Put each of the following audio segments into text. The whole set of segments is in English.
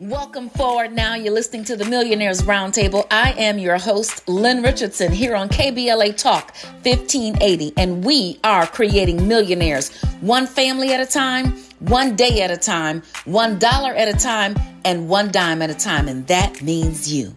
Welcome forward now. You're listening to the Millionaires Roundtable. I am your host, Lynn Richardson, here on KBLA Talk 1580, and we are creating millionaires one family at a time, one day at a time, one dollar at a time, and one dime at a time, and that means you.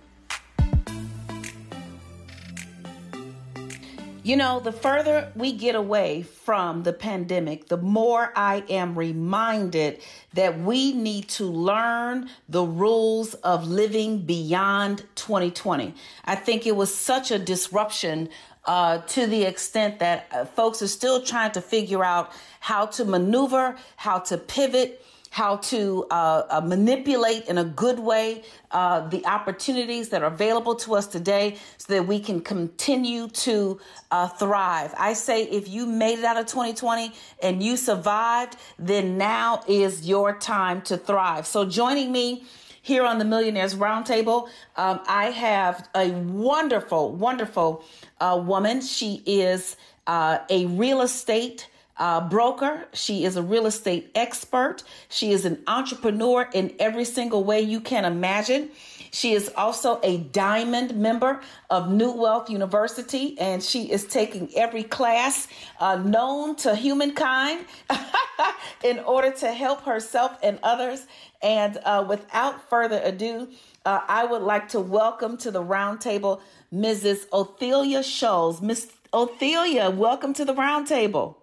You know, the further we get away from the pandemic, the more I am reminded that we need to learn the rules of living beyond 2020. I think it was such a disruption uh, to the extent that uh, folks are still trying to figure out how to maneuver, how to pivot how to uh, uh, manipulate in a good way uh, the opportunities that are available to us today so that we can continue to uh, thrive. I say if you made it out of 2020 and you survived, then now is your time to thrive. So joining me here on the Millionaires Roundtable, um, I have a wonderful, wonderful uh, woman. She is uh, a real estate uh, broker. She is a real estate expert. She is an entrepreneur in every single way you can imagine. She is also a diamond member of New Wealth University, and she is taking every class uh, known to humankind in order to help herself and others. And uh, without further ado, uh, I would like to welcome to the roundtable Mrs. Othelia Scholes. Miss Othelia, welcome to the roundtable.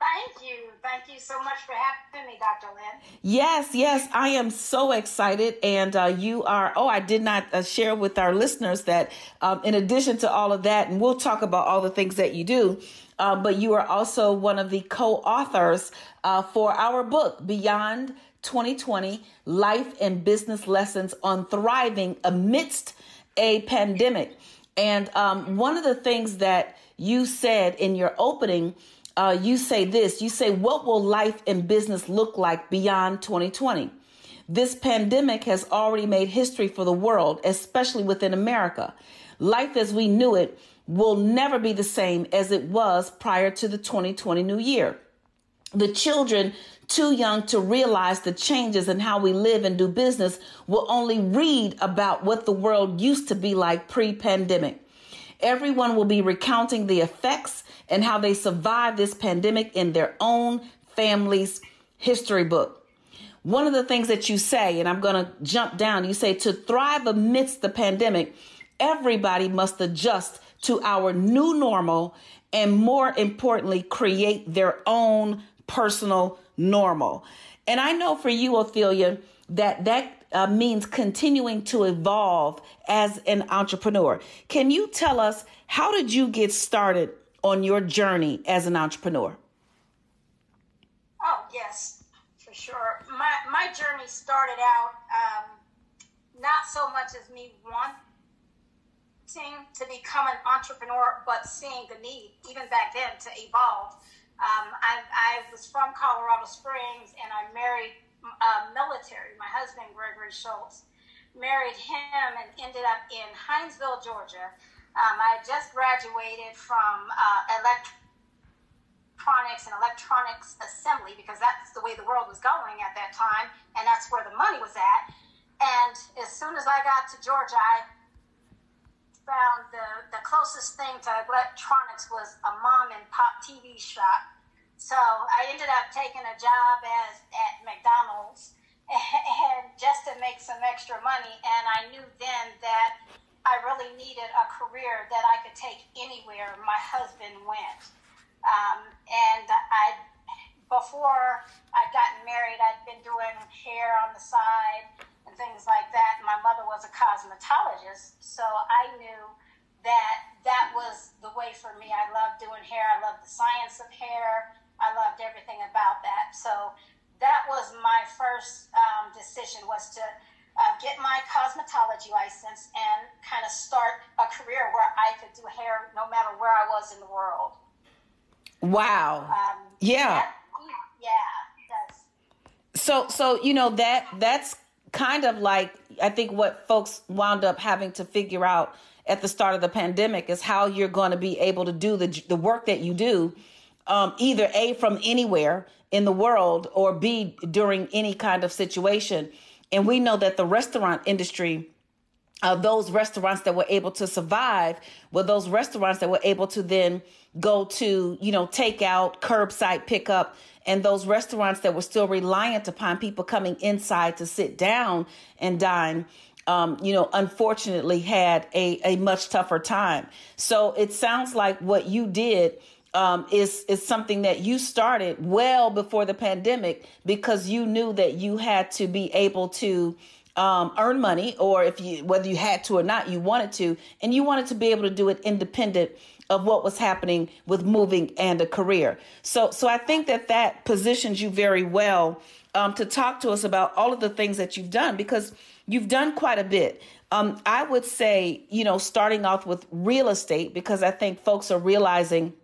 Thank you. Thank you so much for having me, Dr. Lynn. Yes, yes, I am so excited. And uh, you are, oh, I did not uh, share with our listeners that um, in addition to all of that, and we'll talk about all the things that you do, uh, but you are also one of the co authors uh, for our book, Beyond 2020 Life and Business Lessons on Thriving Amidst a Pandemic. And um, one of the things that you said in your opening uh, you say this you say, What will life and business look like beyond 2020? This pandemic has already made history for the world, especially within America. Life as we knew it will never be the same as it was prior to the 2020 new year. The children too young to realize the changes in how we live and do business will only read about what the world used to be like pre pandemic. Everyone will be recounting the effects and how they survived this pandemic in their own family's history book. One of the things that you say, and I'm going to jump down, you say to thrive amidst the pandemic, everybody must adjust to our new normal and more importantly, create their own personal normal. And I know for you, Othelia, that that uh, means continuing to evolve as an entrepreneur. Can you tell us how did you get started on your journey as an entrepreneur? Oh, yes, for sure. My, my journey started out um, not so much as me wanting to become an entrepreneur, but seeing the need, even back then, to evolve. Um, I, I was from Colorado Springs and I married uh, military, my husband, Gregory Schultz. Married him and ended up in Hinesville, Georgia um, I just graduated from uh, electronics and electronics assembly because that's the way the world was going at that time, and that's where the money was at. And as soon as I got to Georgia, I found the, the closest thing to electronics was a mom and pop TV shop. So I ended up taking a job as at McDonald's and just to make some extra money. And I knew then that I really needed a career that I could take anywhere my husband went. Um, and I, before I'd gotten married, I'd been doing hair on the side and things like that. My mother was a cosmetologist, so I knew that that was the way for me. I loved doing hair. I loved the science of hair. I loved everything about that. So that was my first um, decision was to uh, get my cosmetology license and kind of start a career where I could do hair no matter where I was in the world. Wow. Um, yeah. That, yeah. So, so you know that that's kind of like I think what folks wound up having to figure out at the start of the pandemic is how you're going to be able to do the the work that you do, um, either a from anywhere in the world or b during any kind of situation And we know that the restaurant industry uh, those restaurants that were able to survive were those restaurants that were able to then go to, you know, take out, curbside pickup, and those restaurants that were still reliant upon people coming inside to sit down and dine. Um, you know, unfortunately had a, a much tougher time. So it sounds like what you did um, is is something that you started well before the pandemic because you knew that you had to be able to um, earn money, or if you whether you had to or not, you wanted to, and you wanted to be able to do it independent of what was happening with moving and a career. So, so I think that that positions you very well um, to talk to us about all of the things that you've done because you've done quite a bit. Um, I would say, you know, starting off with real estate because I think folks are realizing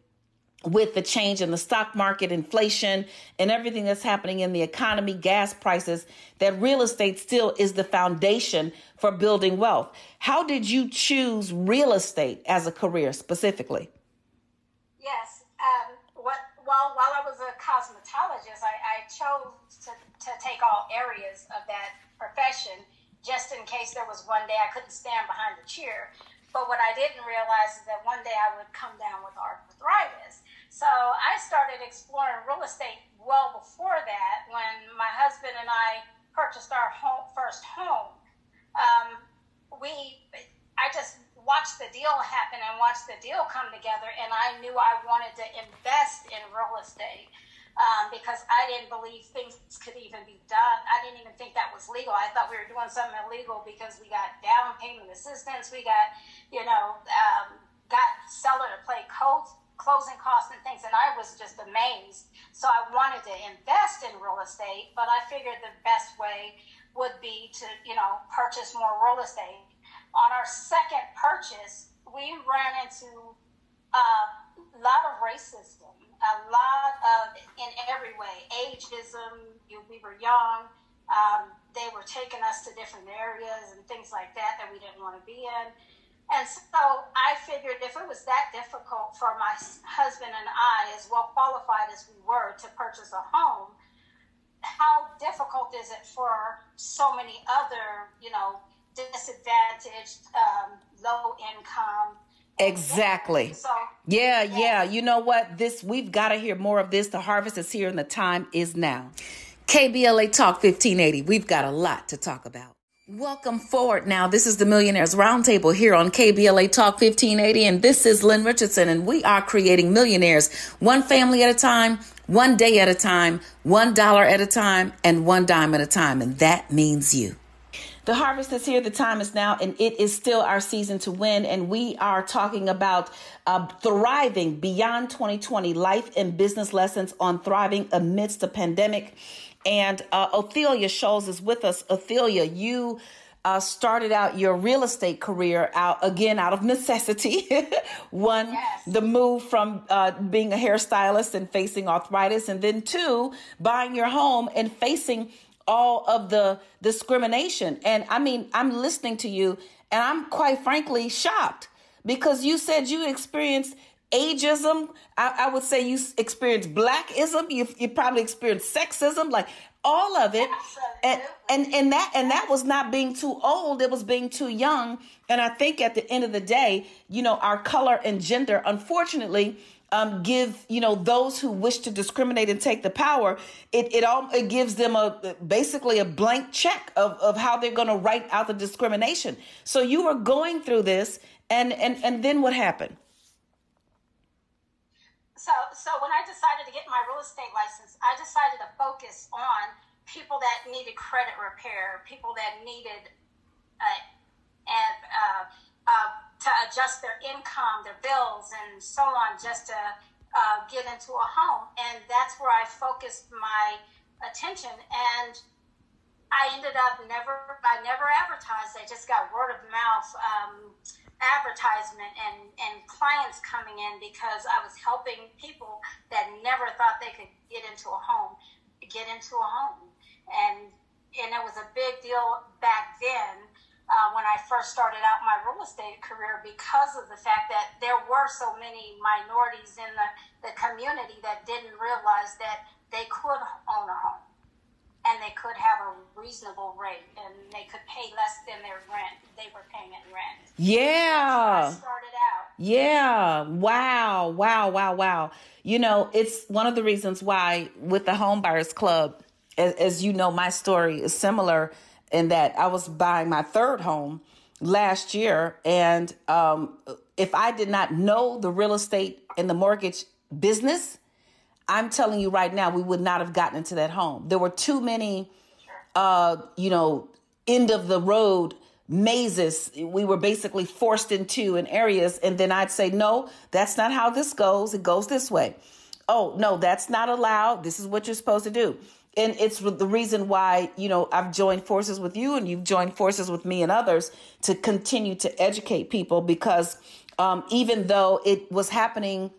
with the change in the stock market, inflation, and everything that's happening in the economy, gas prices, that real estate still is the foundation for building wealth. How did you choose real estate as a career specifically? Yes. Um, what, while, while I was a cosmetologist, I, I chose to, to take all areas of that profession just in case there was one day I couldn't stand behind the chair. But what I didn't realize is that one day I would come down with arthritis. So I started exploring real estate well before that when my husband and I purchased our home, first home. Um, we, I just watched the deal happen and watched the deal come together, and I knew I wanted to invest in real estate. Um, because I didn't believe things could even be done. I didn't even think that was legal. I thought we were doing something illegal because we got down payment assistance, we got, you know, um, got seller to play codes closing costs and things, and I was just amazed. So I wanted to invest in real estate, but I figured the best way would be to, you know, purchase more real estate. On our second purchase, we ran into a lot of racism, a lot of, in every way, ageism. We were young. Um, they were taking us to different areas and things like that that we didn't want to be in and so I figured if it was that difficult for my husband and I, as well qualified as we were, to purchase a home, how difficult is it for so many other, you know, disadvantaged, um, low income? Exactly. So, yeah, yeah, yeah. You know what? This we've got to hear more of this. The harvest is here and the time is now. KBLA Talk 1580. We've got a lot to talk about. Welcome forward now. This is the Millionaires Roundtable here on KBLA Talk 1580, and this is Lynn Richardson, and we are creating millionaires one family at a time, one day at a time, one dollar at a time, and one dime at a time, and that means you. The harvest is here, the time is now, and it is still our season to win. And we are talking about uh, thriving beyond 2020 life and business lessons on thriving amidst the pandemic. And uh, Othelia Scholes is with us. Othelia, you uh, started out your real estate career out again out of necessity. One, yes. the move from uh, being a hairstylist and facing arthritis, and then two, buying your home and facing all of the discrimination. And I mean, I'm listening to you, and I'm quite frankly shocked because you said you experienced ageism. I, I, would say you experience blackism. You, you probably experience sexism, like all of it. And, and and that and that was not being too old. It was being too young. And I think at the end of the day, you know, our color and gender, unfortunately, um, give you know those who wish to discriminate and take the power. It it all it gives them a basically a blank check of of how they're going to write out the discrimination. So you were going through this, and and and then what happened? So so when I decided to get my real estate license, I decided to focus on people that needed credit repair, people that needed uh, uh, uh, to adjust their income, their bills, and so on, just to uh, get into a home. And that's where I focused my attention. And I ended up never, I never advertised. I just got word of mouth. Um, advertisement and, and clients coming in because I was helping people that never thought they could get into a home, get into a home. And, and it was a big deal back then uh, when I first started out my real estate career because of the fact that there were so many minorities in the, the community that didn't realize that they could own a home. And they could have a reasonable rate and they could pay less than their rent they were paying in rent. Yeah. started out. Yeah. Wow. Wow. Wow. Wow. You know, it's one of the reasons why with the Home Buyers Club, as, as you know, my story is similar in that I was buying my third home last year. And um, if I did not know the real estate and the mortgage business, I'm telling you right now, we would not have gotten into that home. There were too many, uh, you know, end of the road mazes we were basically forced into in areas. And then I'd say, no, that's not how this goes. It goes this way. Oh, no, that's not allowed. This is what you're supposed to do. And it's the reason why, you know, I've joined forces with you and you've joined forces with me and others to continue to educate people because um, even though it was happening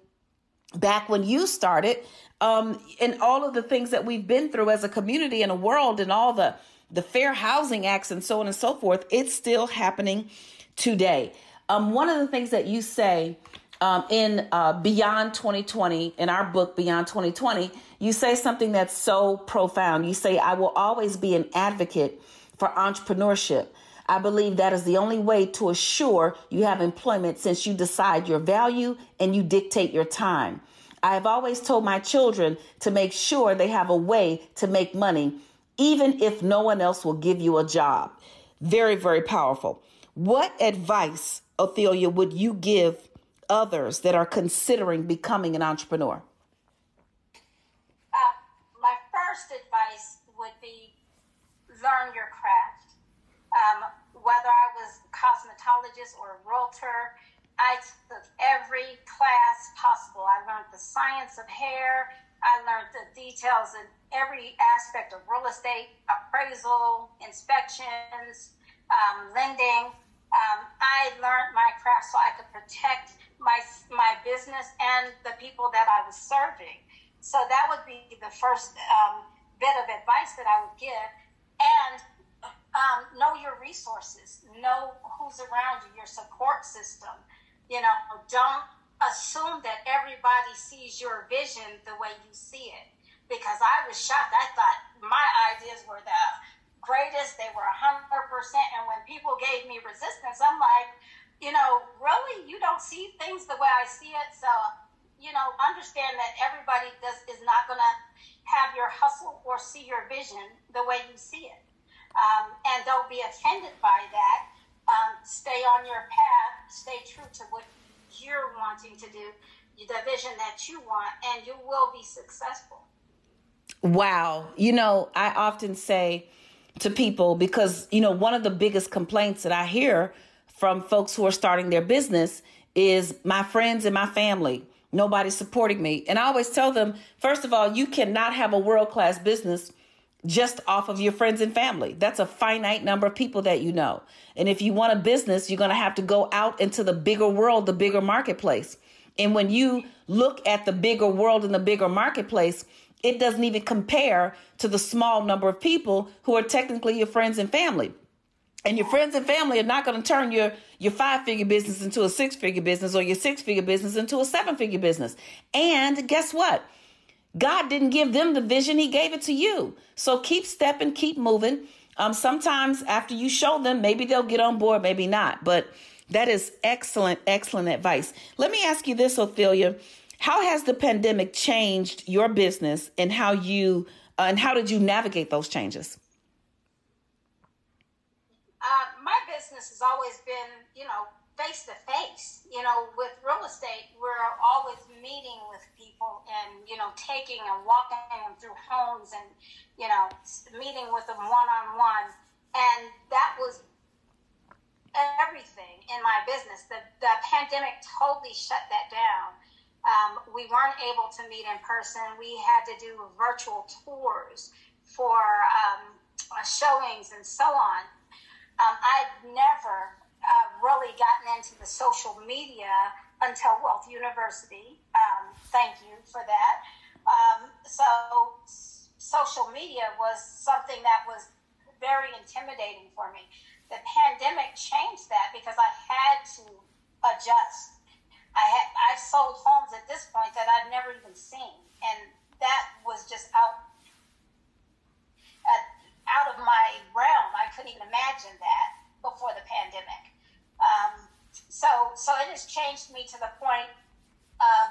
back when you started, um, and all of the things that we've been through as a community and a world and all the the Fair Housing Acts and so on and so forth, it's still happening today. Um, one of the things that you say um, in uh, Beyond 2020, in our book Beyond 2020, you say something that's so profound. You say, I will always be an advocate for entrepreneurship. I believe that is the only way to assure you have employment since you decide your value and you dictate your time. I have always told my children to make sure they have a way to make money, even if no one else will give you a job. Very, very powerful. What advice, Othelia, would you give others that are considering becoming an entrepreneur? Uh, my first advice would be learn your. Um, whether I was a cosmetologist or a realtor, I took every class possible. I learned the science of hair. I learned the details in every aspect of real estate, appraisal, inspections, um, lending. Um, I learned my craft so I could protect my my business and the people that I was serving. So that would be the first um, bit of advice that I would give. And um, know your resources, know who's around you, your support system. You know, don't assume that everybody sees your vision the way you see it. Because I was shocked. I thought my ideas were the greatest. They were 100%. And when people gave me resistance, I'm like, you know, really, you don't see things the way I see it. So, you know, understand that everybody does is not going to have your hustle or see your vision the way you see it. Um, and don't be offended by that um, stay on your path, stay true to what you're wanting to do, the vision that you want, and you will be successful. Wow. You know, I often say to people because, you know, one of the biggest complaints that I hear from folks who are starting their business is my friends and my family. Nobody's supporting me. And I always tell them, first of all, you cannot have a world class business just off of your friends and family. That's a finite number of people that you know. And if you want a business, you're going to have to go out into the bigger world, the bigger marketplace. And when you look at the bigger world and the bigger marketplace, it doesn't even compare to the small number of people who are technically your friends and family. And your friends and family are not going to turn your, your five figure business into a six figure business or your six figure business into a seven figure business. And guess what? God didn't give them the vision, He gave it to you. So keep stepping, keep moving. Um, sometimes after you show them, maybe they'll get on board, maybe not. But that is excellent, excellent advice. Let me ask you this, Othelia. How has the pandemic changed your business and how you uh, and how did you navigate those changes? Uh, my business has always been, you know, face to face. You know, with real estate, we're always meeting with people and, you know, taking and walking them through homes and, you know, meeting with them one on one. And that was everything in my business. The, the pandemic totally shut that down. Um, we weren't able to meet in person. We had to do virtual tours for um, showings and so on. Um, I'd never uh, really gotten into the social media until Wealth University. Um, thank you for that. Um, so, social media was something that was very intimidating for me. The pandemic changed that because I had to adjust. I had I've sold homes at this point that I've never even seen, and that was just out. Uh, out of my realm. I couldn't even imagine that before the pandemic. Um, so, so it has changed me to the point of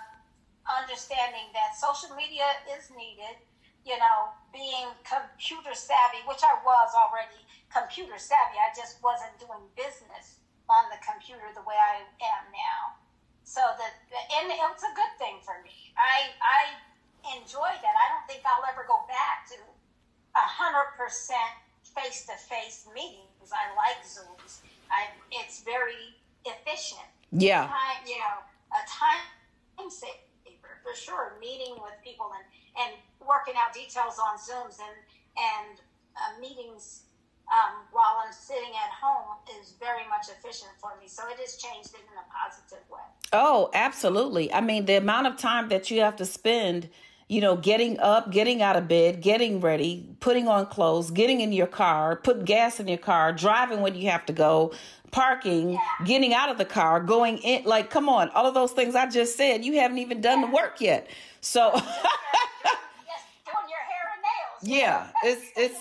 understanding that social media is needed. You know, being computer savvy, which I was already computer savvy. I just wasn't doing business on the computer the way I am now. So that, and it was a good thing for me. I I enjoyed that. I don't think I'll ever go back to a hundred percent face to face meetings. I like Zooms. I it's very efficient. Yeah. Time, you know, a time for sure. Meeting with people and and working out details on Zooms and and uh, meetings um, while I'm sitting at home is very much efficient for me. So it has changed it in a positive way. Oh, absolutely. I mean, the amount of time that you have to spend, you know, getting up, getting out of bed, getting ready, putting on clothes, getting in your car, put gas in your car, driving when you have to go, parking, getting out of the car, going in. Like, come on, all of those things I just said, you haven't even done the work yet. So. Yeah, it's it's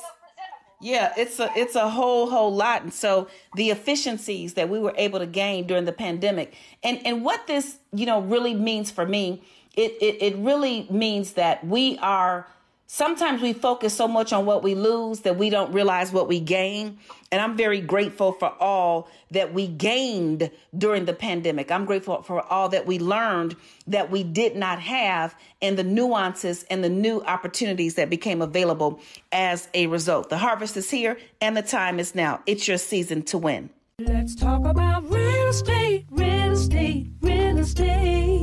yeah, it's a it's a whole whole lot. And so the efficiencies that we were able to gain during the pandemic and and what this, you know, really means for me, it it, it really means that we are sometimes we focus so much on what we lose that we don't realize what we gain. And I'm very grateful for all that we gained during the pandemic. I'm grateful for all that we learned that we did not have and the nuances and the new opportunities that became available as a result. The harvest is here and the time is now. It's your season to win. Let's talk about real estate, real estate, real estate.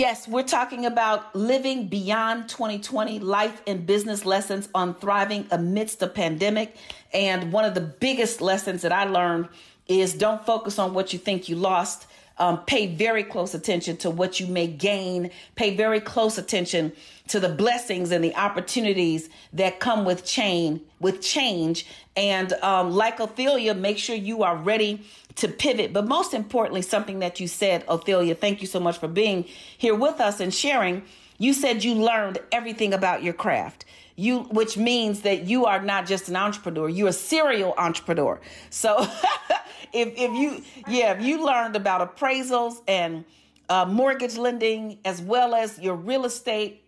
Yes, we're talking about living beyond 2020, life and business lessons on thriving amidst the pandemic. And one of the biggest lessons that I learned is don't focus on what you think you lost. Um, pay very close attention to what you may gain. Pay very close attention to the blessings and the opportunities that come with change. With change, and um, like Othelia, make sure you are ready to pivot. But most importantly, something that you said, Othelia, thank you so much for being here with us and sharing. You said you learned everything about your craft. You, which means that you are not just an entrepreneur, you're a serial entrepreneur. So if, if you, yeah, if you learned about appraisals and uh, mortgage lending, as well as your real estate,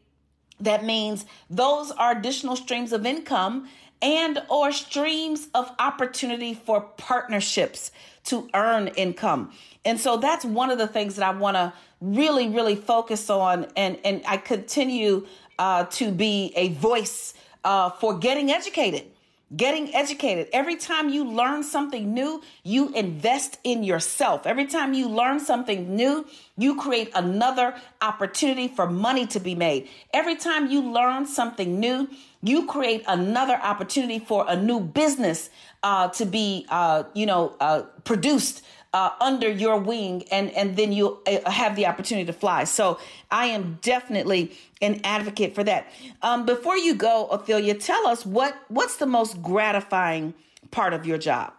that means those are additional streams of income and or streams of opportunity for partnerships to earn income. And so that's one of the things that I want to really, really focus on. And, and I continue uh, to be a voice uh, for getting educated. Getting educated. Every time you learn something new, you invest in yourself. Every time you learn something new, you create another opportunity for money to be made. Every time you learn something new, you create another opportunity for a new business uh, to be, uh, you know, uh, produced uh, under your wing, and and then you uh, have the opportunity to fly. So I am definitely an advocate for that. Um, before you go, Othelia, tell us what what's the most gratifying part of your job.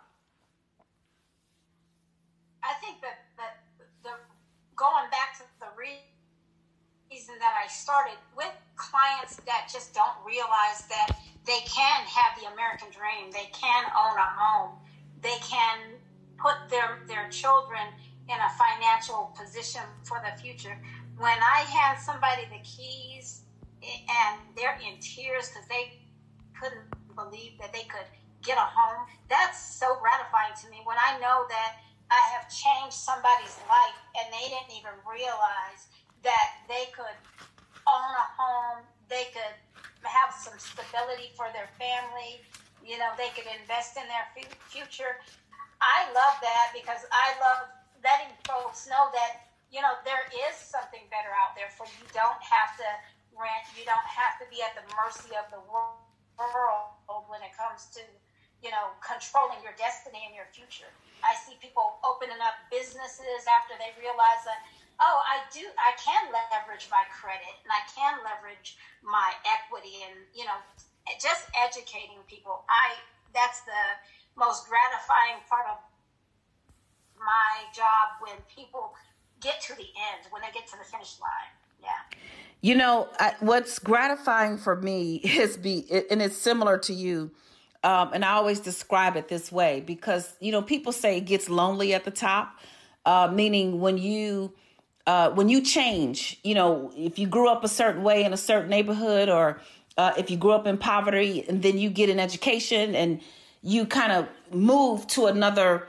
I think that that the going back to the reason that I started with clients that just don't realize that they can have the American dream. They can own a home. They can put their, their children in a financial position for the future. When I hand somebody the keys and they're in tears because they couldn't believe that they could get a home, that's so gratifying to me when I know that I have changed somebody's life and they didn't even realize that they could own a home, they could have some stability for their family. You know, they could invest in their future. I love that because I love letting folks know that, you know, there is something better out there for you. Don't have to rent. You don't have to be at the mercy of the world when it comes to, you know, controlling your destiny and your future. I see people opening up businesses after they realize that, oh, I do, I can leverage my credit and I can leverage my equity and, you know, just educating people. I, that's the most gratifying part of my job when people get to the end, when they get to the finish line. Yeah. You know, I, what's gratifying for me is be, and it's similar to you um, and I always describe it this way because, you know, people say it gets lonely at the top, uh, meaning when you uh, when you change, you know, if you grew up a certain way in a certain neighborhood, or uh, if you grew up in poverty and then you get an education and you kind of move to another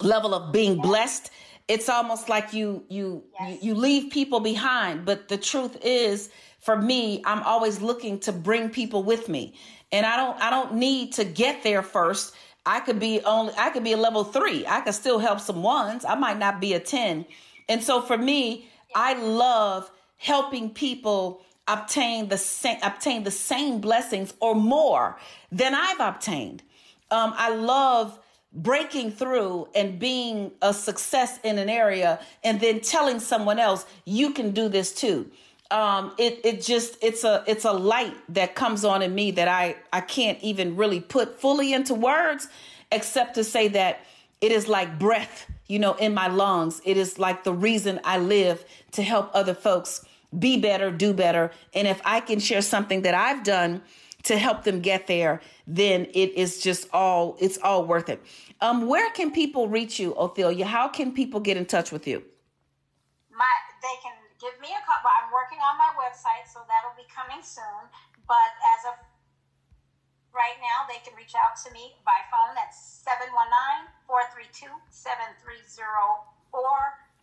level of being blessed, it's almost like you you yes. you, leave people behind. But the truth is, for me, I'm always looking to bring people with me and I don't I don't need to get there first. I could be only I could be a level 3. I could still help some ones. I might not be a 10. And so for me, I love helping people obtain the same obtain the same blessings or more than I've obtained. Um, I love breaking through and being a success in an area and then telling someone else you can do this too um, it it just it's a it's a light that comes on in me that I I can't even really put fully into words, except to say that it is like breath, you know, in my lungs. It is like the reason I live to help other folks be better, do better, and if I can share something that I've done to help them get there, then it is just all it's all worth it. Um, where can people reach you, Othelia? How can people get in touch with you? My they can give me a call. I'm working on my website, so that'll be coming soon. But as of right now, they can reach out to me by phone. That's 719-432-7304.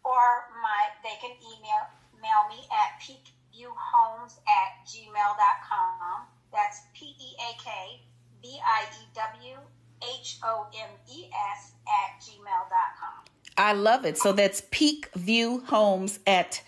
Or my they can email mail me at peakviewhomes at gmail.com. That's P-E-A-K-V-I-E-W-H-O-M-E-S at gmail.com. I love it. So that's peakviewhomes at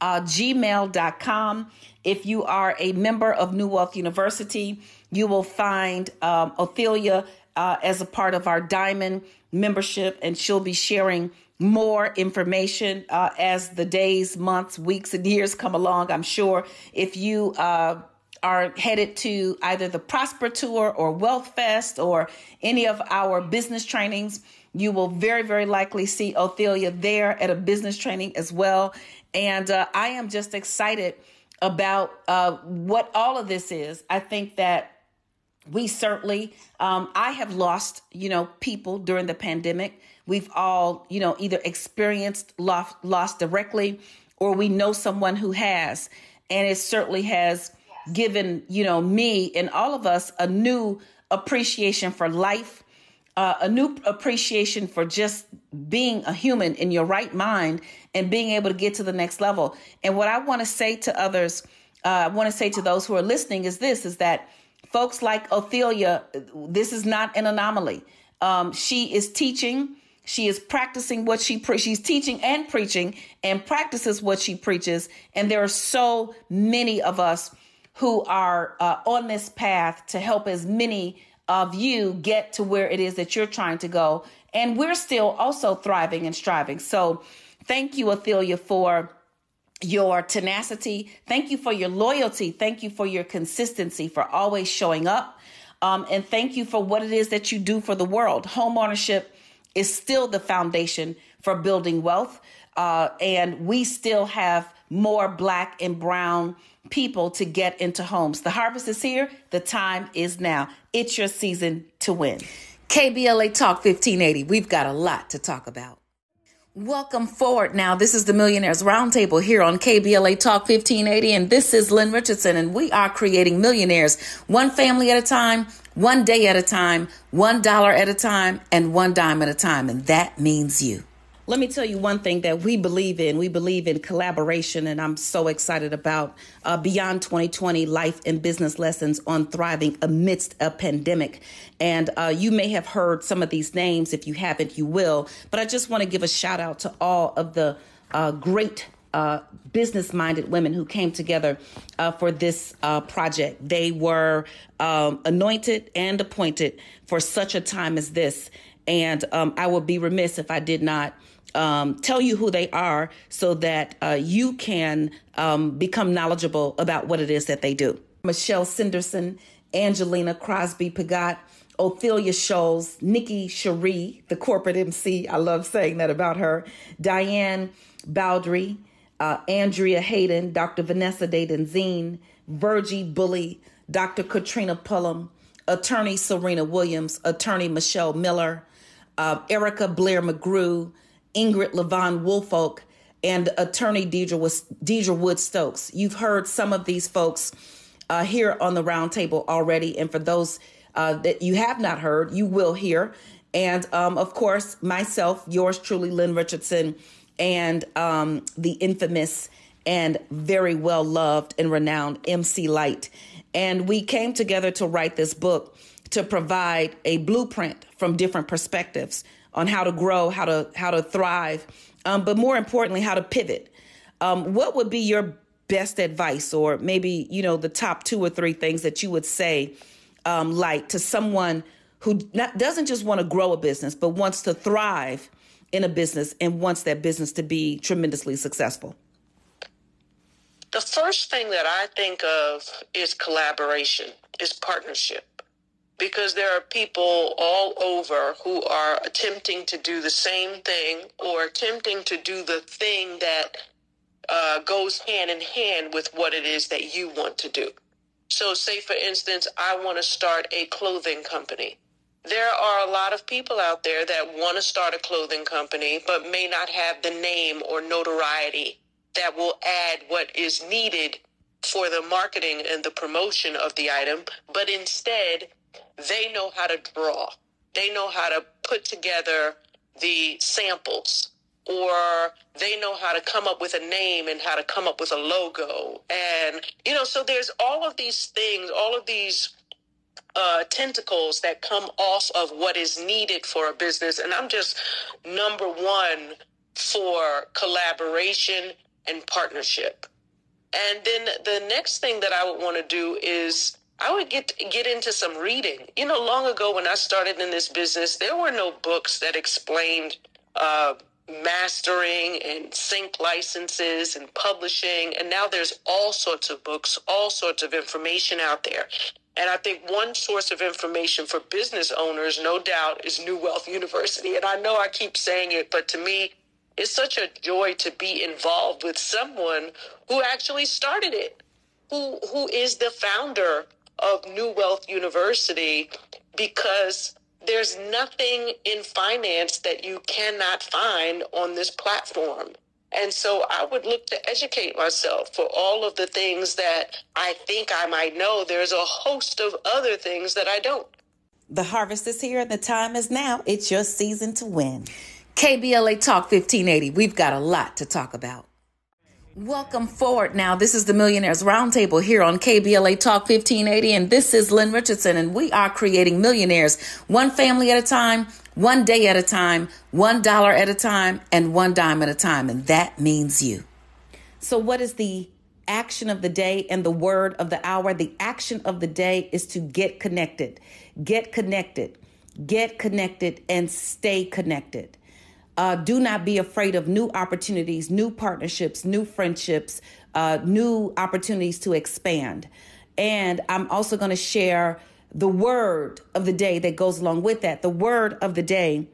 uh, gmail.com. If you are a member of New Wealth University, you will find um, uh, as a part of our Diamond membership, and she'll be sharing more information uh, as the days, months, weeks, and years come along. I'm sure if you uh, are headed to either the Prosper Tour or Wealth Fest or any of our business trainings, you will very, very likely see Othelia there at a business training as well. And uh, I am just excited about uh, what all of this is. I think that we certainly, um, I have lost, you know, people during the pandemic. We've all, you know, either experienced loss, loss directly or we know someone who has. And it certainly has given, you know, me and all of us a new appreciation for life uh, a new appreciation for just being a human in your right mind and being able to get to the next level. And what I want to say to others, uh, I want to say to those who are listening is this: is that folks like Othelia, this is not an anomaly. Um, she is teaching. She is practicing what she pre- she's teaching and preaching and practices what she preaches. And there are so many of us who are uh, on this path to help as many of you get to where it is that you're trying to go. And we're still also thriving and striving. So thank you, Othelia, for your tenacity. Thank you for your loyalty. Thank you for your consistency, for always showing up. Um, and thank you for what it is that you do for the world. Home ownership is still the foundation for building wealth. Uh, and we still have more black and brown people to get into homes. The harvest is here. The time is now. It's your season to win. KBLA Talk 1580. We've got a lot to talk about. Welcome forward now. This is the Millionaires Roundtable here on KBLA Talk 1580, and this is Lynn Richardson, and we are creating millionaires one family at a time, one day at a time, one dollar at a time, and one dime at a time, and that means you. Let me tell you one thing that we believe in. We believe in collaboration, and I'm so excited about uh, Beyond 2020 Life and Business Lessons on Thriving Amidst a Pandemic. And uh, you may have heard some of these names. If you haven't, you will. But I just want to give a shout out to all of the uh, great uh, business minded women who came together uh, for this uh, project. They were um, anointed and appointed for such a time as this. And um, I would be remiss if I did not um, tell you who they are so that uh, you can um, become knowledgeable about what it is that they do. Michelle Cinderson, Angelina Crosby Pagat, Othelia Scholes, Nikki Cherie, the corporate MC. I love saying that about her. Diane Bowdry, uh, Andrea Hayden, Dr. Vanessa Denzine, Virgie Bully, Dr. Katrina Pullum, Attorney Serena Williams, Attorney Michelle Miller, uh, Erica Blair McGrew, Ingrid Levon Woolfolk, and Attorney Deidre, Deidre Wood Stokes. You've heard some of these folks uh, here on the roundtable already, and for those uh, that you have not heard, you will hear. And um, of course, myself, yours truly, Lynn Richardson, and um, the infamous and very well loved and renowned MC Lyte. And we came together to write this book to provide a blueprint from different perspectives on how to grow, how to how to thrive, um, but more importantly, how to pivot. Um, what would be your best advice, or maybe you know the top two or three things that you would say, um, like to someone who not, doesn't just want to grow a business, but wants to thrive in a business and wants that business to be tremendously successful? The first thing that I think of is collaboration, is partnership because there are people all over who are attempting to do the same thing or attempting to do the thing that uh, goes hand in hand with what it is that you want to do. So, say for instance, I want to start a clothing company. There are a lot of people out there that want to start a clothing company, but may not have the name or notoriety that will add what is needed for the marketing and the promotion of the item, but instead they know how to draw. They know how to put together the samples or they know how to come up with a name and how to come up with a logo. And, you know, so there's all of these things, all of these uh, tentacles that come off of what is needed for a business. And I'm just number one for collaboration and partnership. And then the next thing that I would want to do is I would get get into some reading. You know, long ago when I started in this business, there were no books that explained uh, mastering and sync licenses and publishing, and now there's all sorts of books, all sorts of information out there. And I think one source of information for business owners, no doubt, is New Wealth University. And I know I keep saying it, but to me, it's such a joy to be involved with someone who actually started it, who who is the founder of New Wealth University because there's nothing in finance that you cannot find on this platform. And so I would look to educate myself for all of the things that I think I might know. There's a host of other things that I don't. The harvest is here and the time is now. It's your season to win. KBLA Talk 1580. We've got a lot to talk about. Welcome forward now. This is the Millionaires Roundtable here on KBLA Talk 1580, and this is Lynn Richardson, and we are creating millionaires one family at a time, one day at a time, one dollar at a time, and one dime at a time, and that means you. So, what is the action of the day and the word of the hour? The action of the day is to get connected, get connected, get connected, and stay connected. Uh, do not be afraid of new opportunities, new partnerships, new friendships, uh, new opportunities to expand. And I'm also going to share the word of the day that goes along with that. The word of the day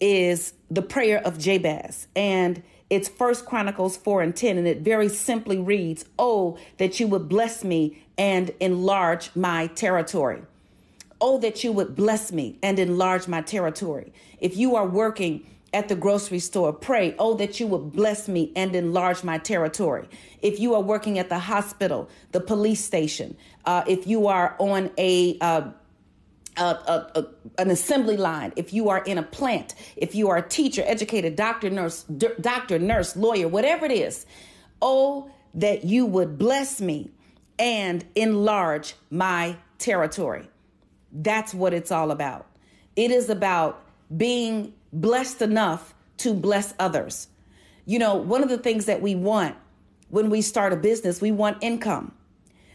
is the prayer of Jabez. And it's First Chronicles 4 and 10. And it very simply reads, Oh, that you would bless me and enlarge my territory. Oh, that you would bless me and enlarge my territory. If you are working at the grocery store, pray, oh, that you would bless me and enlarge my territory. If you are working at the hospital, the police station, uh, if you are on a, uh, an assembly line, if you are in a plant, if you are a teacher, educator, doctor, nurse, d- doctor, nurse, lawyer, whatever it is, oh, that you would bless me and enlarge my territory. That's what it's all about. It is about being blessed enough to bless others. you know, one of the things that we want when we start a business, we want income.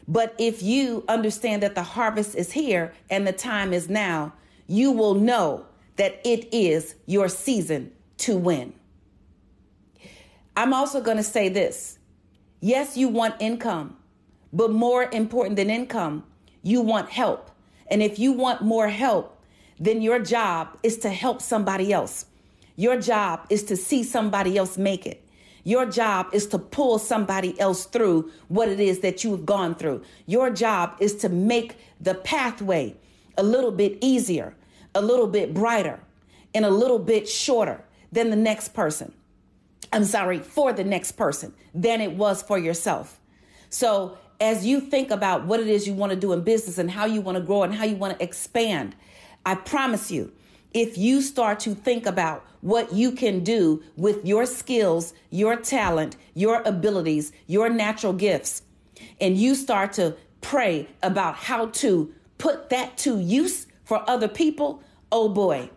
But if you understand that the harvest is here and the time is now, you will know that it is your season to win. I'm also going to say this. Yes, you want income, but more important than income, you want help. And if you want more help, then your job is to help somebody else. Your job is to see somebody else make it. Your job is to pull somebody else through what it is that you've gone through. Your job is to make the pathway a little bit easier, a little bit brighter, and a little bit shorter than the next person. I'm sorry, for the next person than it was for yourself. So, as you think about what it is you want to do in business and how you want to grow and how you want to expand, I promise you, if you start to think about what you can do with your skills, your talent, your abilities, your natural gifts, and you start to pray about how to put that to use for other people, oh boy,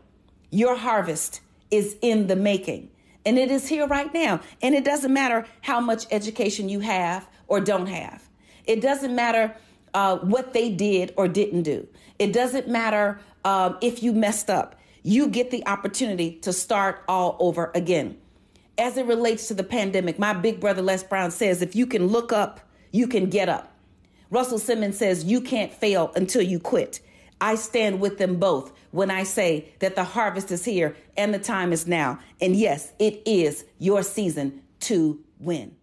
your harvest is in the making. And it is here right now. And it doesn't matter how much education you have or don't have. It doesn't matter uh, what they did or didn't do. It doesn't matter um, if you messed up. You get the opportunity to start all over again. As it relates to the pandemic, my big brother Les Brown says if you can look up, you can get up. Russell Simmons says you can't fail until you quit. I stand with them both when I say that the harvest is here and the time is now. And yes, it is your season to win.